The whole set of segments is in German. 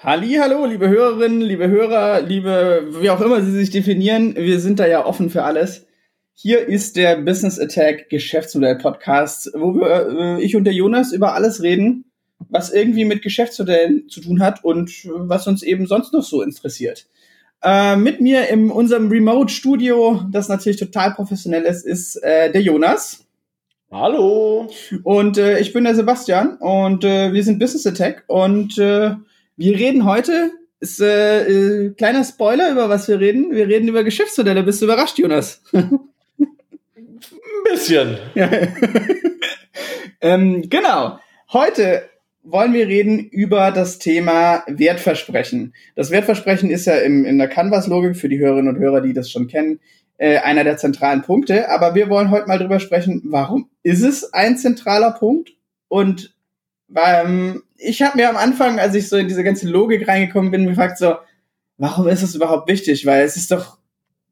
Halli, hallo, liebe Hörerinnen, liebe Hörer, liebe, wie auch immer Sie sich definieren, wir sind da ja offen für alles. Hier ist der Business Attack Geschäftsmodell Podcast, wo wir, äh, ich und der Jonas über alles reden, was irgendwie mit Geschäftsmodellen zu tun hat und was uns eben sonst noch so interessiert. Äh, mit mir in unserem Remote Studio, das natürlich total professionell ist, ist äh, der Jonas. Hallo. Und äh, ich bin der Sebastian und äh, wir sind Business Attack und äh, wir reden heute, ist äh, äh, kleiner Spoiler, über was wir reden. Wir reden über Geschäftsmodelle. Bist du überrascht, Jonas? Ein bisschen. ähm, genau. Heute wollen wir reden über das Thema Wertversprechen. Das Wertversprechen ist ja im, in der Canvas-Logik für die Hörerinnen und Hörer, die das schon kennen, äh, einer der zentralen Punkte. Aber wir wollen heute mal drüber sprechen, warum ist es ein zentraler Punkt und ähm, ich habe mir am Anfang, als ich so in diese ganze Logik reingekommen bin, gefragt so, warum ist es überhaupt wichtig? Weil es ist doch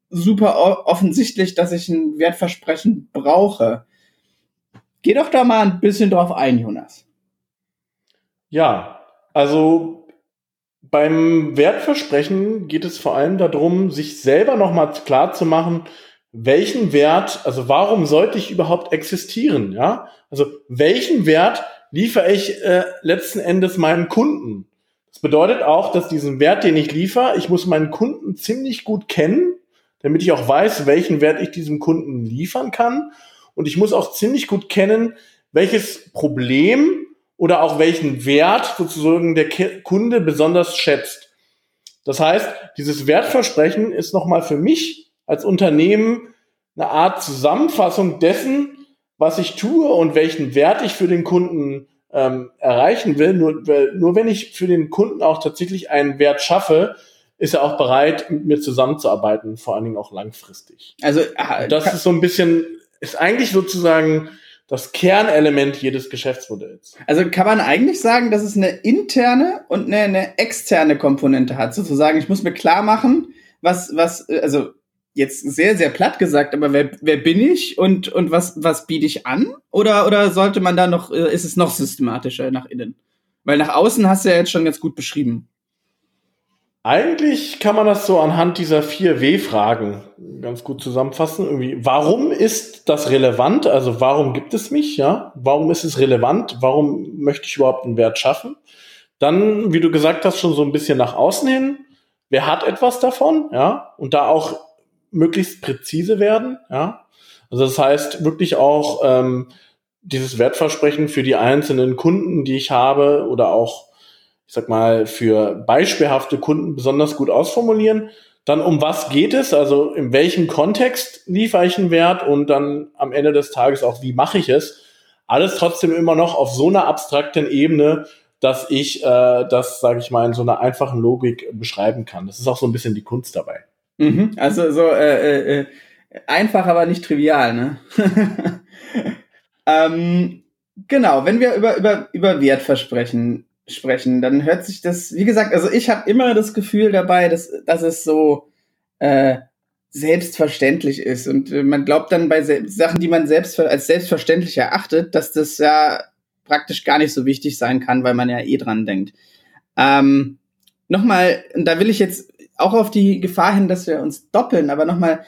super offensichtlich, dass ich ein Wertversprechen brauche. Geh doch da mal ein bisschen drauf ein, Jonas. Ja, also beim Wertversprechen geht es vor allem darum, sich selber nochmal klar zu machen, welchen Wert, also warum sollte ich überhaupt existieren, ja? Also welchen Wert liefere ich äh, letzten Endes meinem Kunden. Das bedeutet auch, dass diesen Wert, den ich liefere, ich muss meinen Kunden ziemlich gut kennen, damit ich auch weiß, welchen Wert ich diesem Kunden liefern kann. Und ich muss auch ziemlich gut kennen, welches Problem oder auch welchen Wert sozusagen der Kunde besonders schätzt. Das heißt, dieses Wertversprechen ist nochmal für mich als Unternehmen eine Art Zusammenfassung dessen, was ich tue und welchen Wert ich für den Kunden ähm, erreichen will. Nur, nur wenn ich für den Kunden auch tatsächlich einen Wert schaffe, ist er auch bereit, mit mir zusammenzuarbeiten, vor allen Dingen auch langfristig. Also äh, das ist so ein bisschen, ist eigentlich sozusagen das Kernelement jedes Geschäftsmodells. Also kann man eigentlich sagen, dass es eine interne und eine, eine externe Komponente hat. Sozusagen, ich muss mir klar machen, was, was, also jetzt sehr, sehr platt gesagt, aber wer, wer bin ich und, und was, was biete ich an? Oder, oder sollte man da noch, äh, ist es noch systematischer nach innen? Weil nach außen hast du ja jetzt schon ganz gut beschrieben. Eigentlich kann man das so anhand dieser vier W-Fragen ganz gut zusammenfassen. Irgendwie, warum ist das relevant? Also warum gibt es mich? Ja, warum ist es relevant? Warum möchte ich überhaupt einen Wert schaffen? Dann, wie du gesagt hast, schon so ein bisschen nach außen hin. Wer hat etwas davon? Ja, und da auch möglichst präzise werden. Ja? Also das heißt wirklich auch ähm, dieses Wertversprechen für die einzelnen Kunden, die ich habe oder auch, ich sag mal, für beispielhafte Kunden besonders gut ausformulieren. Dann um was geht es? Also in welchem Kontext liefere ich einen Wert und dann am Ende des Tages auch, wie mache ich es? Alles trotzdem immer noch auf so einer abstrakten Ebene, dass ich äh, das, sage ich mal, in so einer einfachen Logik beschreiben kann. Das ist auch so ein bisschen die Kunst dabei. Mhm, also so äh, äh, einfach, aber nicht trivial, ne? ähm, genau, wenn wir über, über, über Wertversprechen sprechen, dann hört sich das, wie gesagt, also ich habe immer das Gefühl dabei, dass, dass es so äh, selbstverständlich ist. Und äh, man glaubt dann bei Sachen, die man selbst als selbstverständlich erachtet, dass das ja praktisch gar nicht so wichtig sein kann, weil man ja eh dran denkt. Ähm, Nochmal, da will ich jetzt auch auf die Gefahr hin, dass wir uns doppeln, aber nochmal,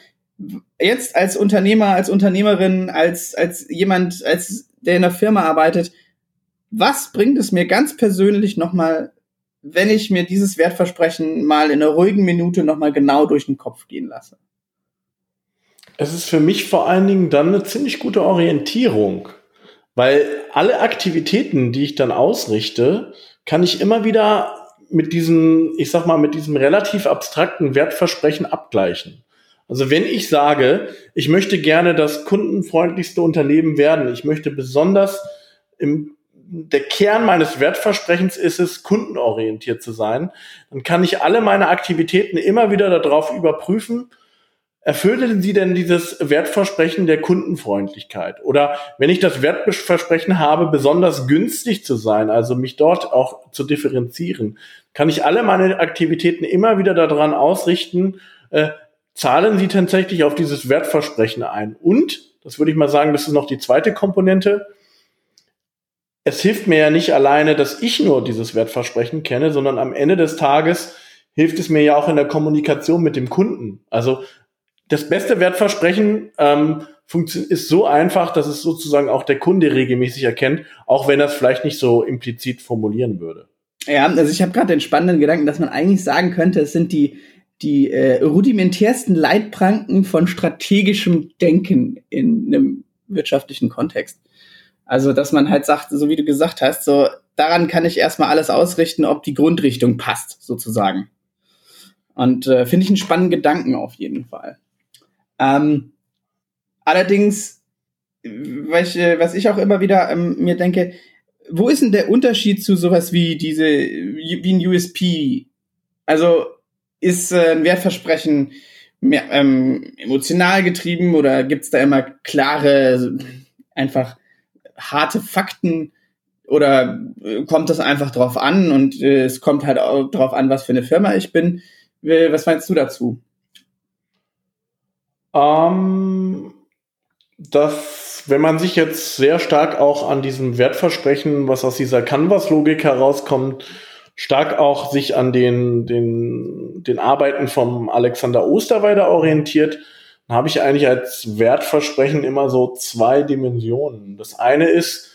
jetzt als Unternehmer, als Unternehmerin, als, als jemand, als der in der Firma arbeitet, was bringt es mir ganz persönlich nochmal, wenn ich mir dieses Wertversprechen mal in einer ruhigen Minute nochmal genau durch den Kopf gehen lasse? Es ist für mich vor allen Dingen dann eine ziemlich gute Orientierung, weil alle Aktivitäten, die ich dann ausrichte, kann ich immer wieder mit diesem, ich sag mal, mit diesem relativ abstrakten Wertversprechen abgleichen. Also wenn ich sage, ich möchte gerne das kundenfreundlichste Unternehmen werden, ich möchte besonders im der Kern meines Wertversprechens ist es, kundenorientiert zu sein, dann kann ich alle meine Aktivitäten immer wieder darauf überprüfen, erfüllen sie denn dieses Wertversprechen der Kundenfreundlichkeit? Oder wenn ich das Wertversprechen habe, besonders günstig zu sein, also mich dort auch zu differenzieren, kann ich alle meine Aktivitäten immer wieder daran ausrichten, äh, zahlen sie tatsächlich auf dieses Wertversprechen ein. Und, das würde ich mal sagen, das ist noch die zweite Komponente, es hilft mir ja nicht alleine, dass ich nur dieses Wertversprechen kenne, sondern am Ende des Tages hilft es mir ja auch in der Kommunikation mit dem Kunden. Also das beste Wertversprechen ähm, ist so einfach, dass es sozusagen auch der Kunde regelmäßig erkennt, auch wenn er es vielleicht nicht so implizit formulieren würde. Ja, also ich habe gerade den spannenden Gedanken, dass man eigentlich sagen könnte, es sind die die äh, rudimentärsten Leitpranken von strategischem Denken in einem wirtschaftlichen Kontext. Also, dass man halt sagt, so wie du gesagt hast, so daran kann ich erstmal alles ausrichten, ob die Grundrichtung passt, sozusagen. Und äh, finde ich einen spannenden Gedanken auf jeden Fall. Ähm, allerdings, was ich, was ich auch immer wieder ähm, mir denke, wo ist denn der Unterschied zu sowas wie diese, wie ein USP? Also ist äh, ein Wertversprechen mehr ähm, emotional getrieben oder gibt's da immer klare, einfach harte Fakten oder äh, kommt das einfach drauf an und äh, es kommt halt auch drauf an, was für eine Firma ich bin. Was meinst du dazu? Ähm, dass, wenn man sich jetzt sehr stark auch an diesem Wertversprechen, was aus dieser Canvas-Logik herauskommt, stark auch sich an den, den, den Arbeiten vom Alexander Osterweider orientiert, dann habe ich eigentlich als Wertversprechen immer so zwei Dimensionen. Das eine ist,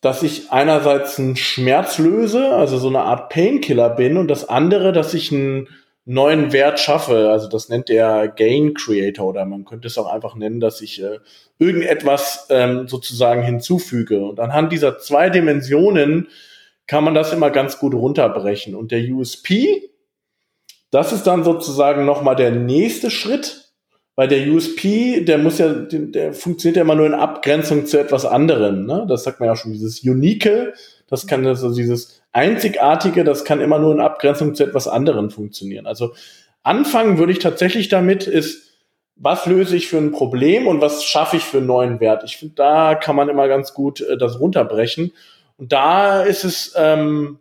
dass ich einerseits einen Schmerz löse, also so eine Art Painkiller bin, und das andere, dass ich einen neuen Wert schaffe. Also das nennt der Gain Creator oder man könnte es auch einfach nennen, dass ich äh, irgendetwas ähm, sozusagen hinzufüge. Und anhand dieser zwei Dimensionen kann man das immer ganz gut runterbrechen. Und der USP, das ist dann sozusagen nochmal der nächste Schritt, weil der USP, der muss ja, der funktioniert ja immer nur in Abgrenzung zu etwas anderem. Ne? Das sagt man ja schon, dieses Unique, das kann also dieses Einzigartige, das kann immer nur in Abgrenzung zu etwas anderem funktionieren. Also anfangen würde ich tatsächlich damit, ist, was löse ich für ein Problem und was schaffe ich für einen neuen Wert? Ich finde, da kann man immer ganz gut äh, das runterbrechen. Und da ist es, ähm,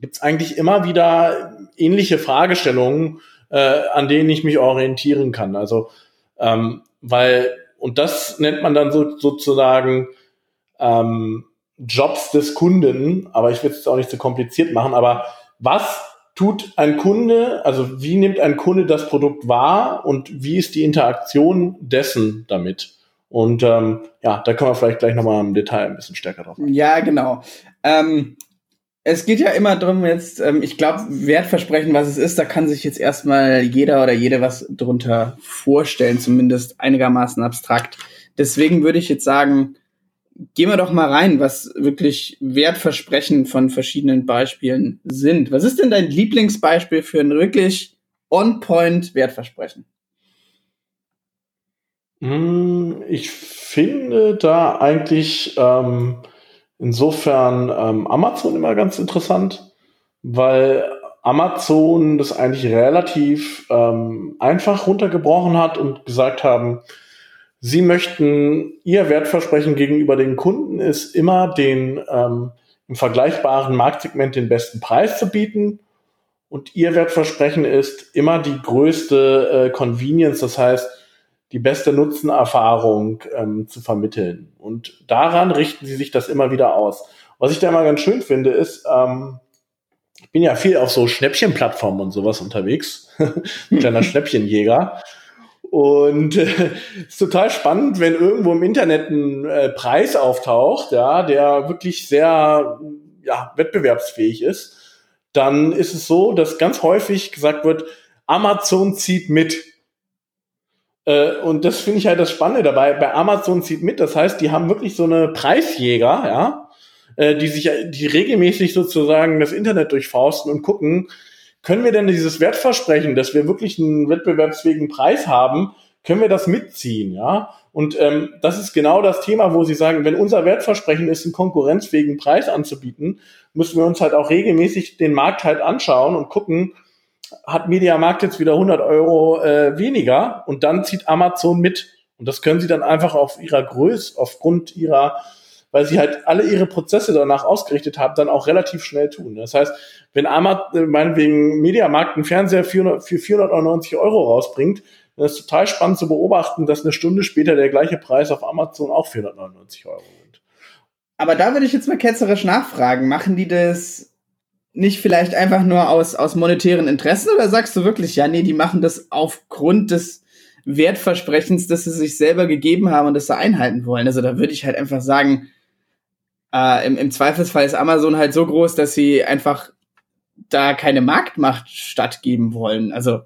gibt es eigentlich immer wieder ähnliche Fragestellungen, äh, an denen ich mich orientieren kann. Also, ähm, weil, und das nennt man dann so, sozusagen ähm, Jobs des Kunden, aber ich will es auch nicht so kompliziert machen, aber was tut ein Kunde, also wie nimmt ein Kunde das Produkt wahr und wie ist die Interaktion dessen damit? Und ähm, ja, da können wir vielleicht gleich nochmal im Detail ein bisschen stärker drauf. Ja, genau. Ähm, es geht ja immer drum jetzt, ähm, ich glaube, Wertversprechen, was es ist, da kann sich jetzt erstmal jeder oder jede was drunter vorstellen, zumindest einigermaßen abstrakt. Deswegen würde ich jetzt sagen, gehen wir doch mal rein, was wirklich Wertversprechen von verschiedenen Beispielen sind. Was ist denn dein Lieblingsbeispiel für ein wirklich on-point Wertversprechen? Hm, ich finde da eigentlich ähm, insofern ähm, Amazon immer ganz interessant, weil Amazon das eigentlich relativ ähm, einfach runtergebrochen hat und gesagt haben, sie möchten ihr Wertversprechen gegenüber den Kunden ist immer den ähm, im vergleichbaren Marktsegment den besten Preis zu bieten und ihr Wertversprechen ist immer die größte äh, Convenience, das heißt die beste Nutzenerfahrung ähm, zu vermitteln. Und daran richten sie sich das immer wieder aus. Was ich da immer ganz schön finde, ist, ähm, ich bin ja viel auf so Schnäppchenplattformen und sowas unterwegs, kleiner Schnäppchenjäger. Und äh, ist total spannend, wenn irgendwo im Internet ein äh, Preis auftaucht, ja, der wirklich sehr ja, wettbewerbsfähig ist, dann ist es so, dass ganz häufig gesagt wird, Amazon zieht mit. Äh, und das finde ich halt das Spannende dabei. Bei Amazon zieht mit, das heißt, die haben wirklich so eine Preisjäger, ja, äh, die sich, die regelmäßig sozusagen das Internet durchfausten und gucken, können wir denn dieses Wertversprechen, dass wir wirklich einen wettbewerbsfähigen Preis haben, können wir das mitziehen, ja? Und ähm, das ist genau das Thema, wo Sie sagen, wenn unser Wertversprechen ist, einen konkurrenzfähigen Preis anzubieten, müssen wir uns halt auch regelmäßig den Markt halt anschauen und gucken, hat Mediamarkt jetzt wieder 100 Euro äh, weniger und dann zieht Amazon mit. Und das können sie dann einfach auf ihrer Größe, aufgrund ihrer, weil sie halt alle ihre Prozesse danach ausgerichtet haben, dann auch relativ schnell tun. Das heißt, wenn Amazon, meinetwegen Mediamarkt einen Fernseher für 490 Euro rausbringt, dann ist total spannend zu beobachten, dass eine Stunde später der gleiche Preis auf Amazon auch 499 Euro sind. aber da würde ich jetzt mal ketzerisch nachfragen. Machen die das nicht vielleicht einfach nur aus, aus monetären Interessen oder sagst du wirklich, ja, nee, die machen das aufgrund des Wertversprechens, das sie sich selber gegeben haben und das sie einhalten wollen? Also da würde ich halt einfach sagen, äh, im, im Zweifelsfall ist Amazon halt so groß, dass sie einfach da keine Marktmacht stattgeben wollen. Also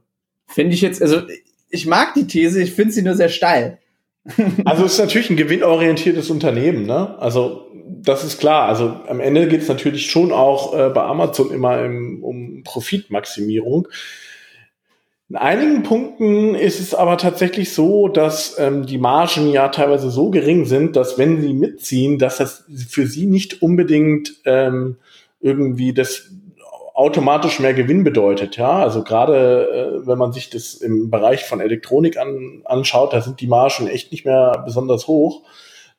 finde ich jetzt, also ich mag die These, ich finde sie nur sehr steil. also es ist natürlich ein gewinnorientiertes Unternehmen, ne? Also das ist klar. Also am Ende geht es natürlich schon auch äh, bei Amazon immer im, um Profitmaximierung. In einigen Punkten ist es aber tatsächlich so, dass ähm, die Margen ja teilweise so gering sind, dass wenn sie mitziehen, dass das für sie nicht unbedingt ähm, irgendwie das automatisch mehr Gewinn bedeutet. Ja, also gerade äh, wenn man sich das im Bereich von Elektronik an, anschaut, da sind die Margen echt nicht mehr besonders hoch.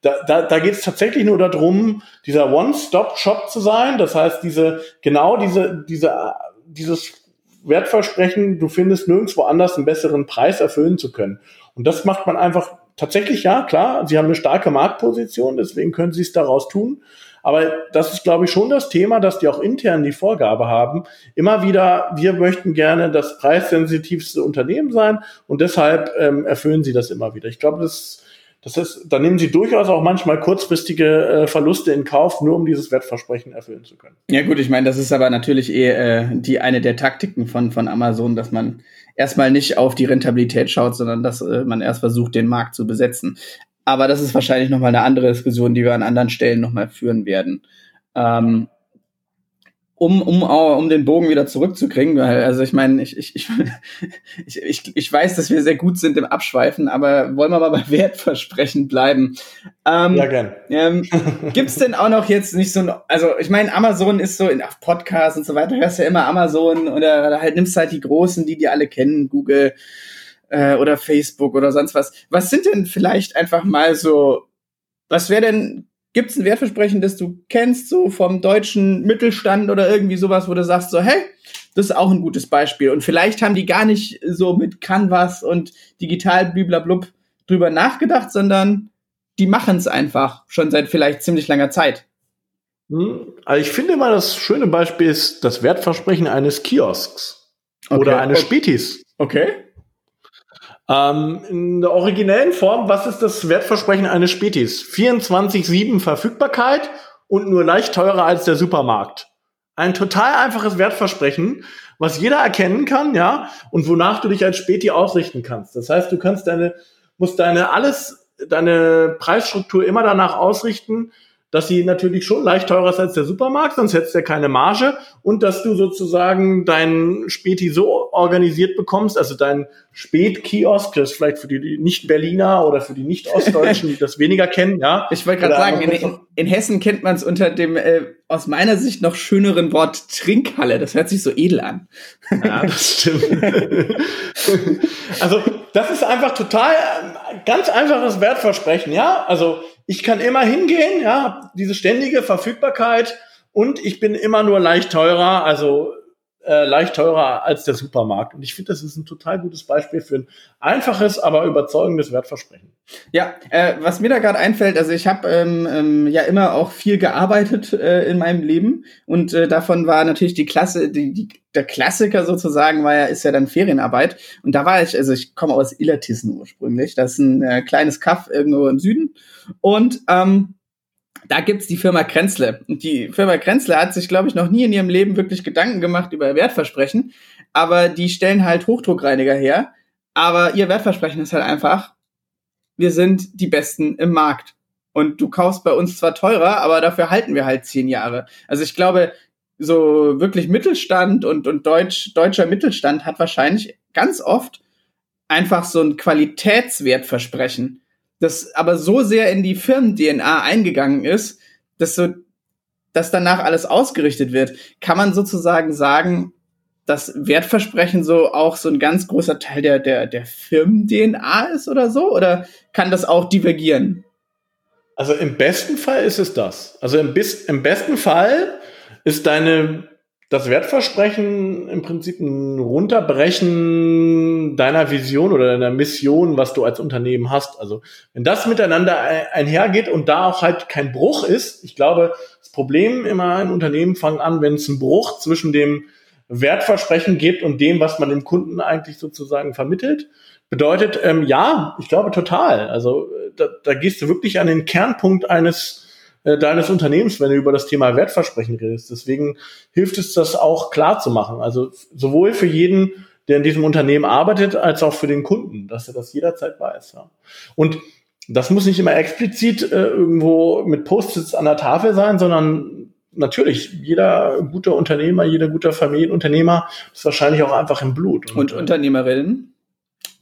Da, da, da geht es tatsächlich nur darum, dieser One-Stop-Shop zu sein. Das heißt, diese genau diese diese dieses Wertversprechen, du findest nirgendwo anders einen besseren Preis erfüllen zu können. Und das macht man einfach tatsächlich, ja, klar, sie haben eine starke Marktposition, deswegen können sie es daraus tun. Aber das ist, glaube ich, schon das Thema, dass die auch intern die Vorgabe haben. Immer wieder, wir möchten gerne das preissensitivste Unternehmen sein und deshalb ähm, erfüllen sie das immer wieder. Ich glaube, das, das ist, da nehmen sie durchaus auch manchmal kurzfristige äh, Verluste in Kauf, nur um dieses Wertversprechen erfüllen zu können. Ja gut, ich meine, das ist aber natürlich eh äh, die eine der Taktiken von, von Amazon, dass man erstmal nicht auf die Rentabilität schaut, sondern dass äh, man erst versucht, den Markt zu besetzen. Aber das ist wahrscheinlich nochmal eine andere Diskussion, die wir an anderen Stellen nochmal führen werden. Ähm, um, um, um den Bogen wieder zurückzukriegen, weil, also ich meine, ich, ich, ich, ich, ich weiß, dass wir sehr gut sind im Abschweifen, aber wollen wir mal bei Wertversprechen bleiben. Ähm, ja, gern. Ähm, Gibt denn auch noch jetzt nicht so, also ich meine, Amazon ist so in auf Podcasts und so weiter, hörst ja immer Amazon oder halt nimmst halt die Großen, die die alle kennen, Google, äh, oder Facebook oder sonst was. Was sind denn vielleicht einfach mal so, was wäre denn, gibt es ein Wertversprechen, das du kennst, so vom deutschen Mittelstand oder irgendwie sowas, wo du sagst so, hey, das ist auch ein gutes Beispiel. Und vielleicht haben die gar nicht so mit Canvas und digital bliblablub drüber nachgedacht, sondern die machen es einfach schon seit vielleicht ziemlich langer Zeit. Hm, also ich finde mal, das schöne Beispiel ist das Wertversprechen eines Kiosks okay. oder eines Spätis. Okay. Ähm, in der originellen Form, was ist das Wertversprechen eines Spätis? 24-7 Verfügbarkeit und nur leicht teurer als der Supermarkt. Ein total einfaches Wertversprechen, was jeder erkennen kann, ja, und wonach du dich als Späti ausrichten kannst. Das heißt, du kannst deine, musst deine alles, deine Preisstruktur immer danach ausrichten, dass sie natürlich schon leicht teurer ist als der Supermarkt, sonst hättest du ja keine Marge und dass du sozusagen deinen Späti so organisiert bekommst, also dein Spätkiosk, das ist vielleicht für die Nicht-Berliner oder für die Nicht-Ostdeutschen, die das weniger kennen, ja. Ich wollte gerade sagen, in, in, in, Hessen kennt man es unter dem äh, aus meiner Sicht noch schöneren Wort Trinkhalle. Das hört sich so edel an. Ja, das stimmt. also, das ist einfach total äh, ganz einfaches Wertversprechen, ja. Also ich kann immer hingehen, ja, diese ständige Verfügbarkeit. Und ich bin immer nur leicht teurer, also äh, leicht teurer als der Supermarkt. Und ich finde, das ist ein total gutes Beispiel für ein einfaches, aber überzeugendes Wertversprechen. Ja, äh, was mir da gerade einfällt, also ich habe ähm, ähm, ja immer auch viel gearbeitet äh, in meinem Leben und äh, davon war natürlich die Klasse, die, die, der Klassiker sozusagen war ja, ist ja dann Ferienarbeit. Und da war ich, also ich komme aus Illertissen ursprünglich, das ist ein äh, kleines Kaff irgendwo im Süden. Und ähm, da gibt's die Firma Krenzle. Und die Firma Krenzle hat sich, glaube ich, noch nie in ihrem Leben wirklich Gedanken gemacht über Wertversprechen. Aber die stellen halt Hochdruckreiniger her. Aber ihr Wertversprechen ist halt einfach, wir sind die Besten im Markt. Und du kaufst bei uns zwar teurer, aber dafür halten wir halt zehn Jahre. Also ich glaube, so wirklich Mittelstand und, und Deutsch, deutscher Mittelstand hat wahrscheinlich ganz oft einfach so ein Qualitätswertversprechen das aber so sehr in die Firmen-DNA eingegangen ist, dass so, dass danach alles ausgerichtet wird, kann man sozusagen sagen, dass Wertversprechen so auch so ein ganz großer Teil der, der, der Firmen-DNA ist oder so? Oder kann das auch divergieren? Also im besten Fall ist es das. Also im, im besten Fall ist deine das Wertversprechen im Prinzip ein Runterbrechen deiner Vision oder deiner Mission, was du als Unternehmen hast. Also wenn das miteinander einhergeht und da auch halt kein Bruch ist, ich glaube, das Problem immer in Unternehmen fangen an, wenn es einen Bruch zwischen dem Wertversprechen gibt und dem, was man dem Kunden eigentlich sozusagen vermittelt. Bedeutet, ähm, ja, ich glaube total. Also da, da gehst du wirklich an den Kernpunkt eines äh, deines Unternehmens, wenn du über das Thema Wertversprechen redest. Deswegen hilft es, das auch klar zu machen. Also sowohl für jeden, der in diesem Unternehmen arbeitet, als auch für den Kunden, dass er das jederzeit weiß. Ja. Und das muss nicht immer explizit äh, irgendwo mit Post-its an der Tafel sein, sondern natürlich, jeder gute Unternehmer, jeder guter Familienunternehmer ist wahrscheinlich auch einfach im Blut. Und, Und äh, Unternehmerinnen?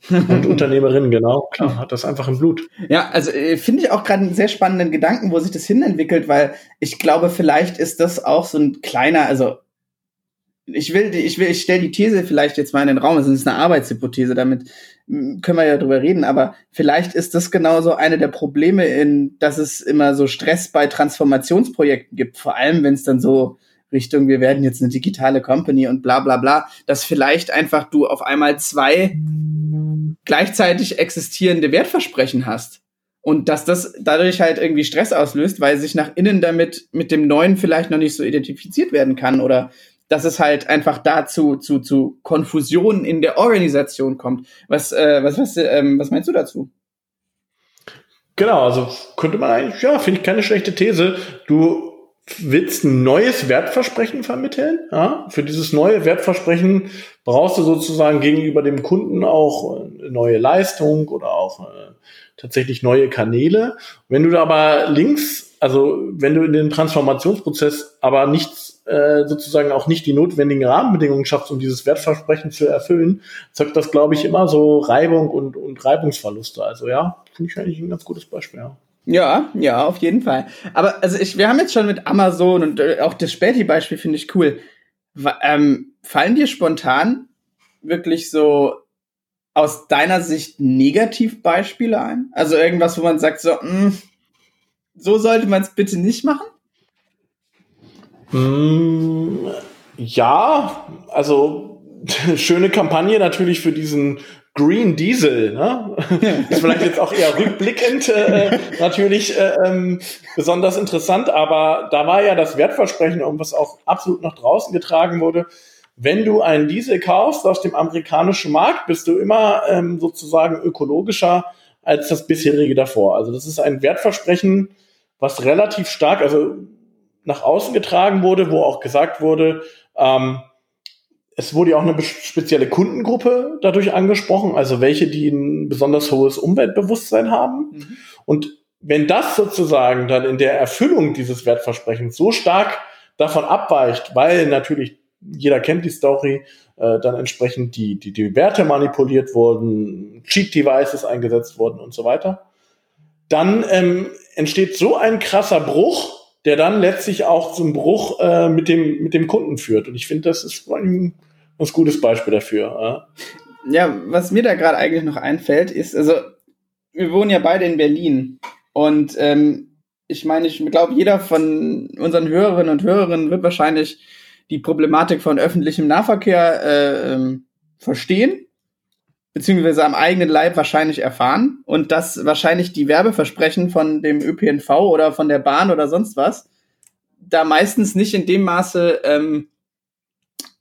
Und Unternehmerin, genau, klar, hat das einfach im Blut. Ja, also äh, finde ich auch gerade einen sehr spannenden Gedanken, wo sich das hinentwickelt, weil ich glaube, vielleicht ist das auch so ein kleiner, also ich will, ich will, ich stelle die These vielleicht jetzt mal in den Raum, es ist eine Arbeitshypothese, damit hm, können wir ja drüber reden, aber vielleicht ist das genauso eine der Probleme, in, dass es immer so Stress bei Transformationsprojekten gibt, vor allem wenn es dann so Richtung, wir werden jetzt eine digitale Company und bla bla bla, dass vielleicht einfach du auf einmal zwei gleichzeitig existierende Wertversprechen hast. Und dass das dadurch halt irgendwie Stress auslöst, weil sich nach innen damit mit dem Neuen vielleicht noch nicht so identifiziert werden kann oder dass es halt einfach dazu zu, zu Konfusionen in der Organisation kommt. Was, äh, was, was, ähm, was meinst du dazu? Genau, also könnte man eigentlich, ja, finde ich keine schlechte These. Du willst ein neues Wertversprechen vermitteln. Ja? Für dieses neue Wertversprechen brauchst du sozusagen gegenüber dem Kunden auch eine neue Leistung oder auch äh, tatsächlich neue Kanäle. Wenn du da aber links, also wenn du in den Transformationsprozess aber nichts äh, sozusagen auch nicht die notwendigen Rahmenbedingungen schaffst, um dieses Wertversprechen zu erfüllen, zeugt das, glaube ich, immer so Reibung und, und Reibungsverluste. Also ja, finde ich eigentlich ein ganz gutes Beispiel. Ja. Ja, ja, auf jeden Fall. Aber also ich, wir haben jetzt schon mit Amazon und äh, auch das Späti-Beispiel finde ich cool. Ähm, fallen dir spontan wirklich so aus deiner Sicht Negativbeispiele ein? Also irgendwas, wo man sagt, so, mh, hm, so sollte man es bitte nicht machen? Mm, ja, also schöne Kampagne natürlich für diesen Green Diesel, ne? ist vielleicht jetzt auch eher rückblickend äh, natürlich äh, ähm, besonders interessant, aber da war ja das Wertversprechen, um was auch absolut nach draußen getragen wurde. Wenn du einen Diesel kaufst aus dem amerikanischen Markt, bist du immer ähm, sozusagen ökologischer als das bisherige davor. Also das ist ein Wertversprechen, was relativ stark, also nach außen getragen wurde, wo auch gesagt wurde, ähm, es wurde ja auch eine spezielle Kundengruppe dadurch angesprochen, also welche, die ein besonders hohes Umweltbewusstsein haben. Mhm. Und wenn das sozusagen dann in der Erfüllung dieses Wertversprechens so stark davon abweicht, weil natürlich jeder kennt die Story, äh, dann entsprechend die, die, die Werte manipuliert wurden, Cheat-Devices eingesetzt wurden und so weiter, dann ähm, entsteht so ein krasser Bruch, der dann letztlich auch zum Bruch äh, mit, dem, mit dem Kunden führt. Und ich finde, das ist ein ganz gutes Beispiel dafür. Ja, was mir da gerade eigentlich noch einfällt, ist, also wir wohnen ja beide in Berlin. Und ähm, ich meine, ich glaube, jeder von unseren Hörerinnen und Hörerinnen wird wahrscheinlich die Problematik von öffentlichem Nahverkehr äh, ähm, verstehen beziehungsweise am eigenen Leib wahrscheinlich erfahren und dass wahrscheinlich die Werbeversprechen von dem ÖPNV oder von der Bahn oder sonst was da meistens nicht in dem Maße ähm,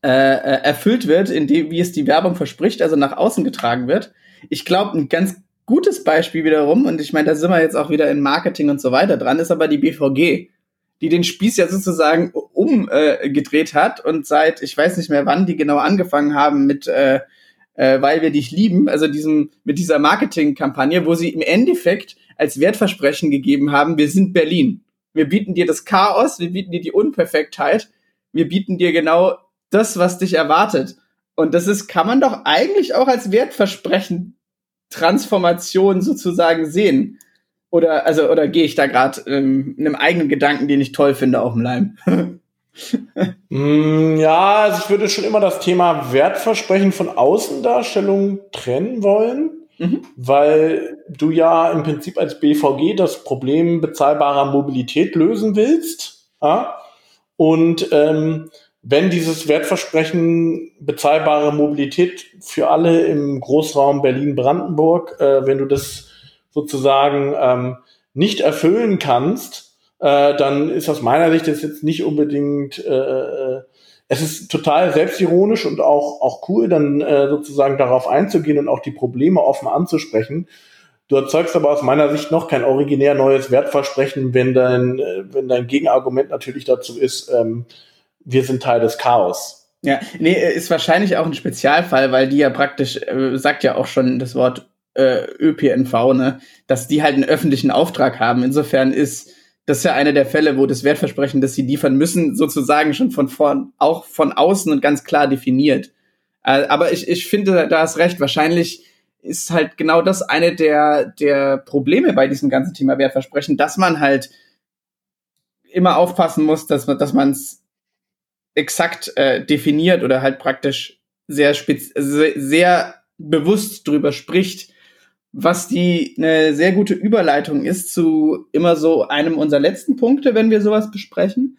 äh, äh, erfüllt wird, in dem, wie es die Werbung verspricht, also nach außen getragen wird. Ich glaube, ein ganz gutes Beispiel wiederum, und ich meine, da sind wir jetzt auch wieder in Marketing und so weiter dran, ist aber die BVG, die den Spieß ja sozusagen umgedreht äh, hat und seit, ich weiß nicht mehr wann, die genau angefangen haben mit äh, äh, weil wir dich lieben, also diesem, mit dieser Marketingkampagne, wo sie im Endeffekt als Wertversprechen gegeben haben, wir sind Berlin. Wir bieten dir das Chaos, wir bieten dir die Unperfektheit, wir bieten dir genau das, was dich erwartet. Und das ist, kann man doch eigentlich auch als Wertversprechen Transformation sozusagen sehen. Oder, also, oder gehe ich da gerade ähm, einem eigenen Gedanken, den ich toll finde, auf dem Leim? Mm, ja, also ich würde schon immer das Thema Wertversprechen von Außendarstellung trennen wollen, mhm. weil du ja im Prinzip als BVG das Problem bezahlbarer Mobilität lösen willst. Ja? Und ähm, wenn dieses Wertversprechen bezahlbare Mobilität für alle im Großraum Berlin-Brandenburg, äh, wenn du das sozusagen ähm, nicht erfüllen kannst, äh, dann ist aus meiner Sicht das jetzt nicht unbedingt, äh, äh, es ist total selbstironisch und auch, auch cool, dann äh, sozusagen darauf einzugehen und auch die Probleme offen anzusprechen. Du erzeugst aber aus meiner Sicht noch kein originär neues Wertversprechen, wenn dein, äh, wenn dein Gegenargument natürlich dazu ist, ähm, wir sind Teil des Chaos. Ja, nee, ist wahrscheinlich auch ein Spezialfall, weil die ja praktisch, äh, sagt ja auch schon das Wort äh, ÖPNV, ne, dass die halt einen öffentlichen Auftrag haben. Insofern ist das ist ja einer der Fälle, wo das Wertversprechen, das sie liefern müssen, sozusagen schon von vorn, auch von außen und ganz klar definiert. Äh, aber ich, ich finde, da hast recht, wahrscheinlich ist halt genau das eine der, der Probleme bei diesem ganzen Thema Wertversprechen, dass man halt immer aufpassen muss, dass man, dass man es exakt äh, definiert oder halt praktisch sehr spez sehr, bewusst drüber spricht, was die eine sehr gute Überleitung ist zu immer so einem unserer letzten Punkte, wenn wir sowas besprechen.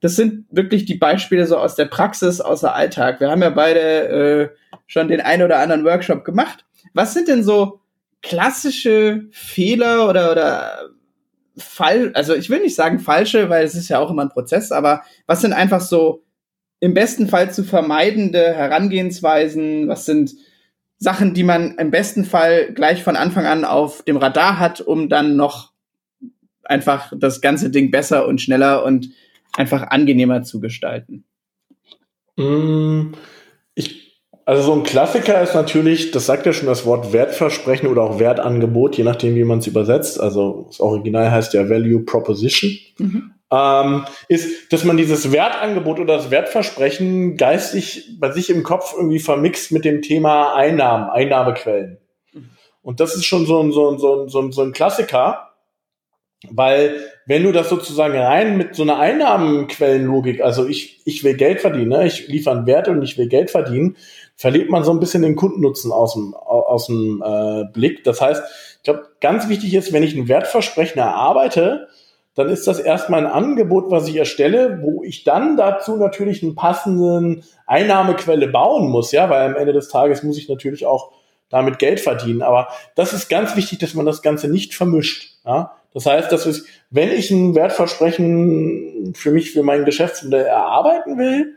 Das sind wirklich die Beispiele so aus der Praxis, aus der Alltag. Wir haben ja beide äh, schon den einen oder anderen Workshop gemacht. Was sind denn so klassische Fehler oder, oder Fall, also ich will nicht sagen falsche, weil es ist ja auch immer ein Prozess, aber was sind einfach so im besten Fall zu vermeidende Herangehensweisen? Was sind Sachen, die man im besten Fall gleich von Anfang an auf dem Radar hat, um dann noch einfach das ganze Ding besser und schneller und einfach angenehmer zu gestalten? Mm, ich, also so ein Klassiker ist natürlich, das sagt ja schon das Wort Wertversprechen oder auch Wertangebot, je nachdem, wie man es übersetzt. Also das Original heißt ja Value Proposition. Mhm ähm, ist, dass man dieses Wertangebot oder das Wertversprechen geistig bei sich im Kopf irgendwie vermixt mit dem Thema Einnahmen, Einnahmequellen. Und das ist schon so ein, so ein, so ein, so ein, so ein Klassiker, weil wenn du das sozusagen rein mit so einer Einnahmenquellenlogik, also ich, ich will Geld verdienen, ne? ich liefere einen Wert und ich will Geld verdienen, verliert man so ein bisschen den Kundennutzen aus dem, aus dem äh, Blick. Das heißt, ich glaube, ganz wichtig ist, wenn ich ein Wertversprechen erarbeite, dann ist das erstmal ein Angebot, was ich erstelle, wo ich dann dazu natürlich einen passenden Einnahmequelle bauen muss, ja, weil am Ende des Tages muss ich natürlich auch damit Geld verdienen. Aber das ist ganz wichtig, dass man das Ganze nicht vermischt. Ja? Das heißt, dass ich, wenn ich ein Wertversprechen für mich, für mein Geschäftsmodell erarbeiten will,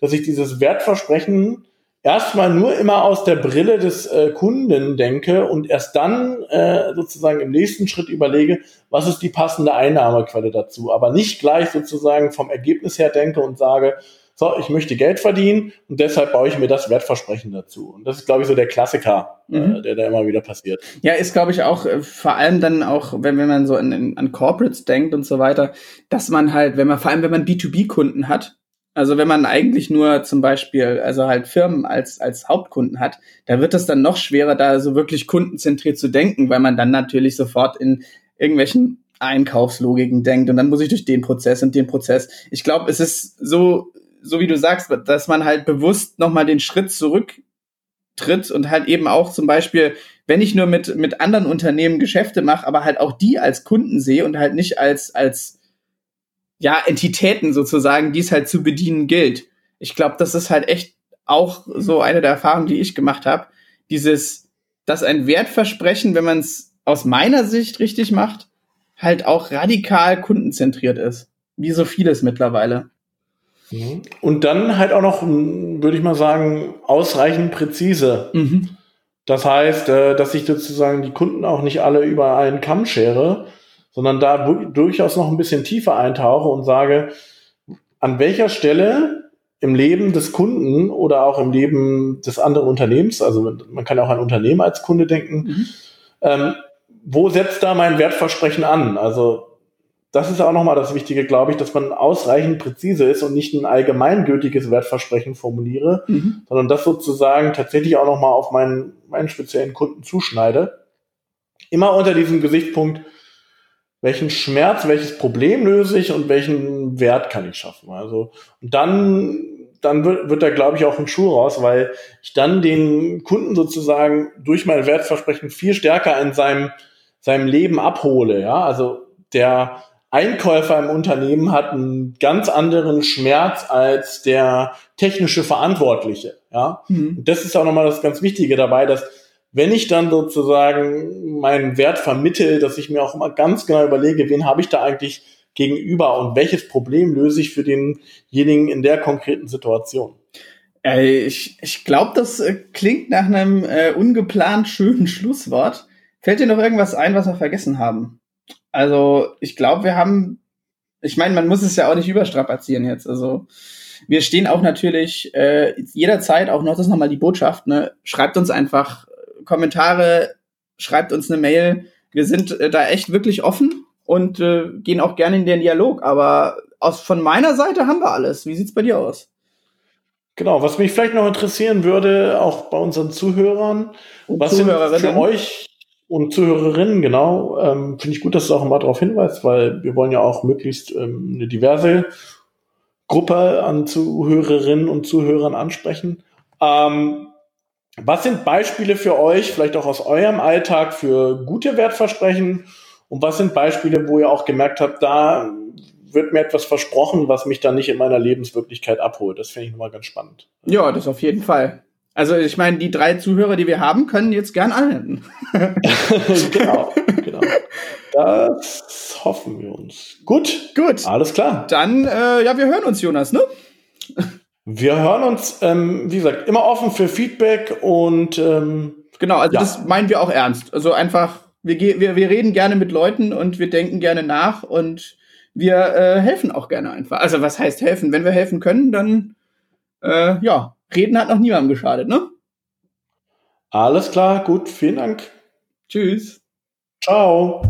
dass ich dieses Wertversprechen erstmal nur immer aus der Brille des äh, Kunden denke und erst dann äh, sozusagen im nächsten Schritt überlege, was ist die passende Einnahmequelle dazu. Aber nicht gleich sozusagen vom Ergebnis her denke und sage, so, ich möchte Geld verdienen und deshalb baue ich mir das Wertversprechen dazu. Und das ist, glaube ich, so der Klassiker, äh, mhm. äh, der da immer wieder passiert. Ja, ist, glaube ich, auch äh, vor allem dann auch, wenn, wenn man so an, an Corporates denkt und so weiter, dass man halt, wenn man, vor allem wenn man B2B-Kunden hat, also wenn man eigentlich nur zum Beispiel, also halt Firmen als, als Hauptkunden hat, da wird es dann noch schwerer, da so wirklich kundenzentriert zu denken, weil man dann natürlich sofort in irgendwelchen Einkaufslogiken denkt und dann muss ich durch den Prozess und den Prozess. Ich glaube, es ist so, so wie du sagst, dass man halt bewusst nochmal den Schritt zurücktritt und halt eben auch zum Beispiel, wenn ich nur mit, mit anderen Unternehmen Geschäfte mache, aber halt auch die als Kunden sehe und halt nicht als, als ja, Entitäten sozusagen, die es halt zu bedienen gilt. Ich glaube, das ist halt echt auch so eine der Erfahrungen, die ich gemacht habe. Dieses, dass ein Wertversprechen, wenn man es aus meiner Sicht richtig macht, halt auch radikal kundenzentriert ist. Wie so vieles mittlerweile. Mhm. Und dann halt auch noch, würde ich mal sagen, ausreichend präzise. Mhm. Das heißt, äh, dass ich sozusagen die Kunden auch nicht alle über einen Kamm schere, sondern da durchaus noch ein bisschen tiefer eintauche und sage, an welcher Stelle im Leben des Kunden oder auch im Leben des anderen Unternehmens, also man kann auch an Unternehmen als Kunde denken, mhm. ähm, wo setzt da mein Wertversprechen an? Also das ist auch nochmal das Wichtige, glaube ich, dass man ausreichend präzise ist und nicht ein allgemeingültiges Wertversprechen formuliere, mhm. sondern das sozusagen tatsächlich auch nochmal auf meinen, meinen speziellen Kunden zuschneide. Immer unter diesem Gesichtspunkt, welchen Schmerz, welches Problem löse ich und welchen Wert kann ich schaffen. Also und dann dann wird, wird da glaube ich auch ein Schuh raus, weil ich dann den Kunden sozusagen durch mein Wertversprechen viel stärker in seinem seinem Leben abhole. Ja, also der Einkäufer im Unternehmen hat einen ganz anderen Schmerz als der technische Verantwortliche. Ja, mhm. und das ist auch nochmal das ganz Wichtige dabei, dass wenn ich dann sozusagen meinen Wert vermittel, dass ich mir auch immer ganz genau überlege, wen habe ich da eigentlich gegenüber und welches Problem löse ich für denjenigen in der konkreten Situation. Äh, ich ich glaube, das äh, klingt nach einem äh, ungeplant schönen Schlusswort. Fällt dir noch irgendwas ein, was wir vergessen haben? Also, ich glaube, wir haben, ich meine, man muss es ja auch nicht überstrapazieren jetzt. Also, wir stehen auch natürlich äh, jederzeit auch noch, das ist nochmal die Botschaft, ne? Schreibt uns einfach Kommentare, schreibt uns eine Mail. Wir sind äh, da echt wirklich offen und äh, gehen auch gerne in den Dialog. Aber aus, von meiner Seite haben wir alles. Wie sieht's bei dir aus? Genau, was mich vielleicht noch interessieren würde, auch bei unseren Zuhörern, und was sind für euch und Zuhörerinnen, genau, ähm, finde ich gut, dass du auch immer darauf hinweist, weil wir wollen ja auch möglichst ähm, eine diverse Gruppe an Zuhörerinnen und Zuhörern ansprechen. Ähm, was sind Beispiele für euch, vielleicht auch aus eurem Alltag, für gute Wertversprechen? Und was sind Beispiele, wo ihr auch gemerkt habt, da wird mir etwas versprochen, was mich dann nicht in meiner Lebenswirklichkeit abholt. Das finde ich nochmal ganz spannend. Ja, das auf jeden Fall. Also ich meine, die drei Zuhörer, die wir haben, können jetzt gern anwenden. genau, genau. Das hoffen wir uns. Gut, gut. Alles klar. Dann, äh, ja, wir hören uns, Jonas, ne? Wir hören uns, ähm, wie gesagt, immer offen für Feedback und ähm, genau, also ja. das meinen wir auch ernst. Also einfach, wir, wir, wir reden gerne mit Leuten und wir denken gerne nach und wir äh, helfen auch gerne einfach. Also was heißt helfen? Wenn wir helfen können, dann äh, ja, reden hat noch niemandem geschadet, ne? Alles klar, gut, vielen Dank. Tschüss. Ciao.